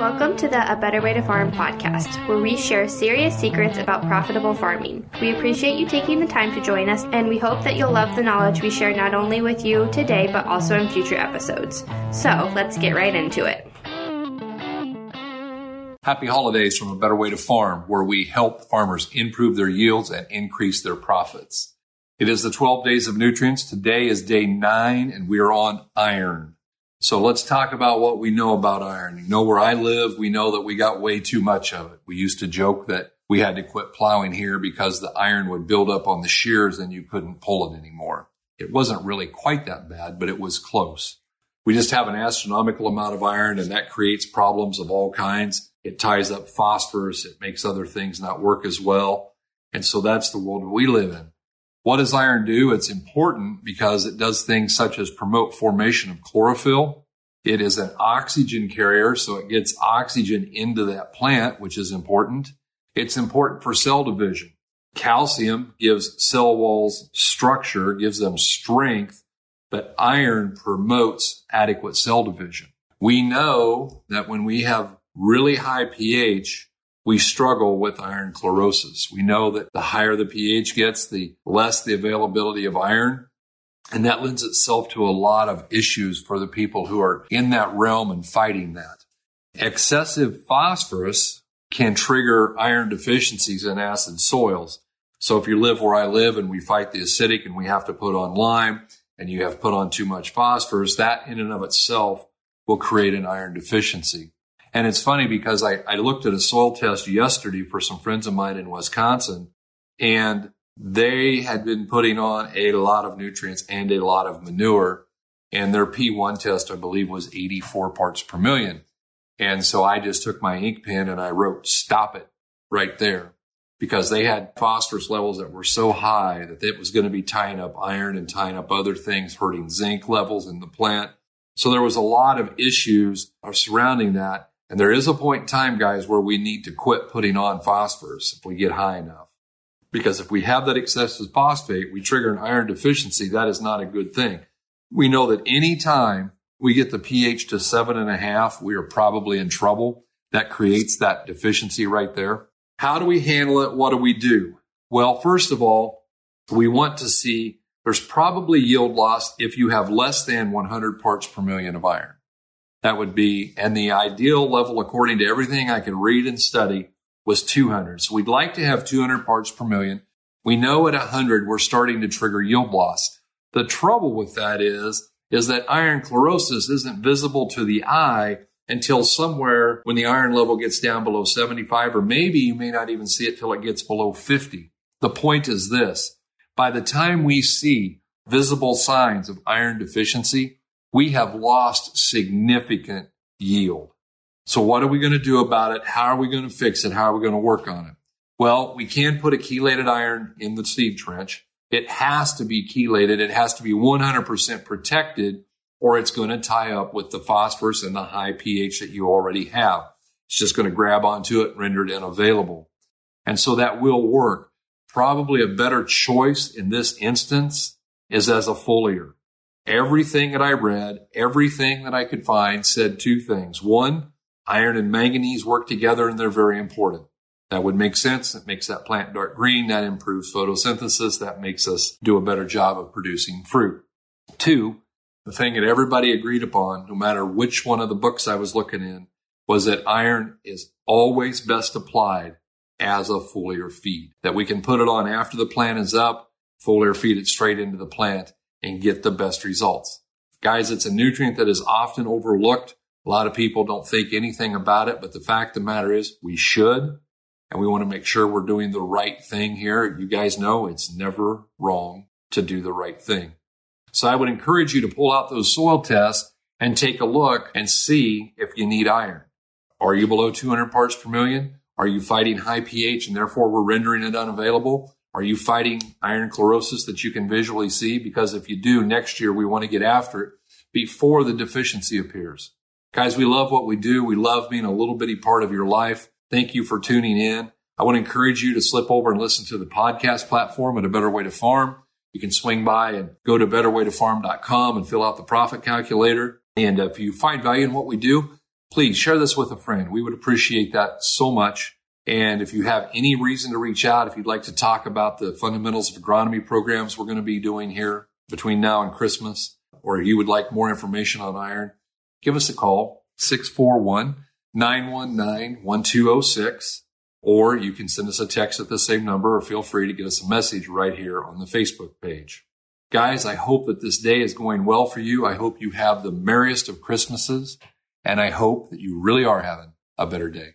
Welcome to the A Better Way to Farm podcast, where we share serious secrets about profitable farming. We appreciate you taking the time to join us, and we hope that you'll love the knowledge we share not only with you today, but also in future episodes. So let's get right into it. Happy holidays from A Better Way to Farm, where we help farmers improve their yields and increase their profits. It is the 12 days of nutrients. Today is day nine, and we are on iron. So let's talk about what we know about iron. You know where I live, we know that we got way too much of it. We used to joke that we had to quit plowing here because the iron would build up on the shears and you couldn't pull it anymore. It wasn't really quite that bad, but it was close. We just have an astronomical amount of iron and that creates problems of all kinds. It ties up phosphorus. It makes other things not work as well. And so that's the world we live in. What does iron do? It's important because it does things such as promote formation of chlorophyll. It is an oxygen carrier, so it gets oxygen into that plant, which is important. It's important for cell division. Calcium gives cell walls structure, gives them strength, but iron promotes adequate cell division. We know that when we have really high pH, we struggle with iron chlorosis. We know that the higher the pH gets, the less the availability of iron. And that lends itself to a lot of issues for the people who are in that realm and fighting that. Excessive phosphorus can trigger iron deficiencies in acid soils. So if you live where I live and we fight the acidic and we have to put on lime and you have put on too much phosphorus, that in and of itself will create an iron deficiency. And it's funny because I, I looked at a soil test yesterday for some friends of mine in Wisconsin and they had been putting on a lot of nutrients and a lot of manure. And their P1 test, I believe, was 84 parts per million. And so I just took my ink pen and I wrote, stop it right there because they had phosphorus levels that were so high that it was going to be tying up iron and tying up other things, hurting zinc levels in the plant. So there was a lot of issues surrounding that. And there is a point in time, guys, where we need to quit putting on phosphorus if we get high enough. Because if we have that excessive phosphate, we trigger an iron deficiency. That is not a good thing. We know that any time we get the pH to seven and a half, we are probably in trouble. That creates that deficiency right there. How do we handle it? What do we do? Well, first of all, we want to see there's probably yield loss if you have less than 100 parts per million of iron. That would be, and the ideal level, according to everything I could read and study, was 200. So we'd like to have 200 parts per million. We know at 100 we're starting to trigger yield loss. The trouble with that is, is that iron chlorosis isn't visible to the eye until somewhere when the iron level gets down below 75, or maybe you may not even see it till it gets below 50. The point is this. By the time we see visible signs of iron deficiency, we have lost significant yield. So what are we going to do about it? How are we going to fix it? How are we going to work on it? Well, we can put a chelated iron in the seed trench. It has to be chelated. It has to be 100% protected or it's going to tie up with the phosphorus and the high pH that you already have. It's just going to grab onto it render it unavailable. And so that will work. Probably a better choice in this instance is as a foliar. Everything that I read, everything that I could find said two things. One, iron and manganese work together and they're very important. That would make sense. It makes that plant dark green. That improves photosynthesis. That makes us do a better job of producing fruit. Two, the thing that everybody agreed upon, no matter which one of the books I was looking in, was that iron is always best applied as a foliar feed. That we can put it on after the plant is up, foliar feed it straight into the plant, and get the best results. Guys, it's a nutrient that is often overlooked. A lot of people don't think anything about it, but the fact of the matter is we should. And we want to make sure we're doing the right thing here. You guys know it's never wrong to do the right thing. So I would encourage you to pull out those soil tests and take a look and see if you need iron. Are you below 200 parts per million? Are you fighting high pH and therefore we're rendering it unavailable? Are you fighting iron chlorosis that you can visually see? Because if you do, next year we want to get after it before the deficiency appears. Guys, we love what we do. We love being a little bitty part of your life. Thank you for tuning in. I want to encourage you to slip over and listen to the podcast platform at A Better Way to Farm. You can swing by and go to betterwaytofarm.com and fill out the profit calculator. And if you find value in what we do, please share this with a friend. We would appreciate that so much. And if you have any reason to reach out, if you'd like to talk about the fundamentals of agronomy programs we're going to be doing here between now and Christmas, or you would like more information on iron, give us a call, 641 919 1206, or you can send us a text at the same number, or feel free to get us a message right here on the Facebook page. Guys, I hope that this day is going well for you. I hope you have the merriest of Christmases, and I hope that you really are having a better day.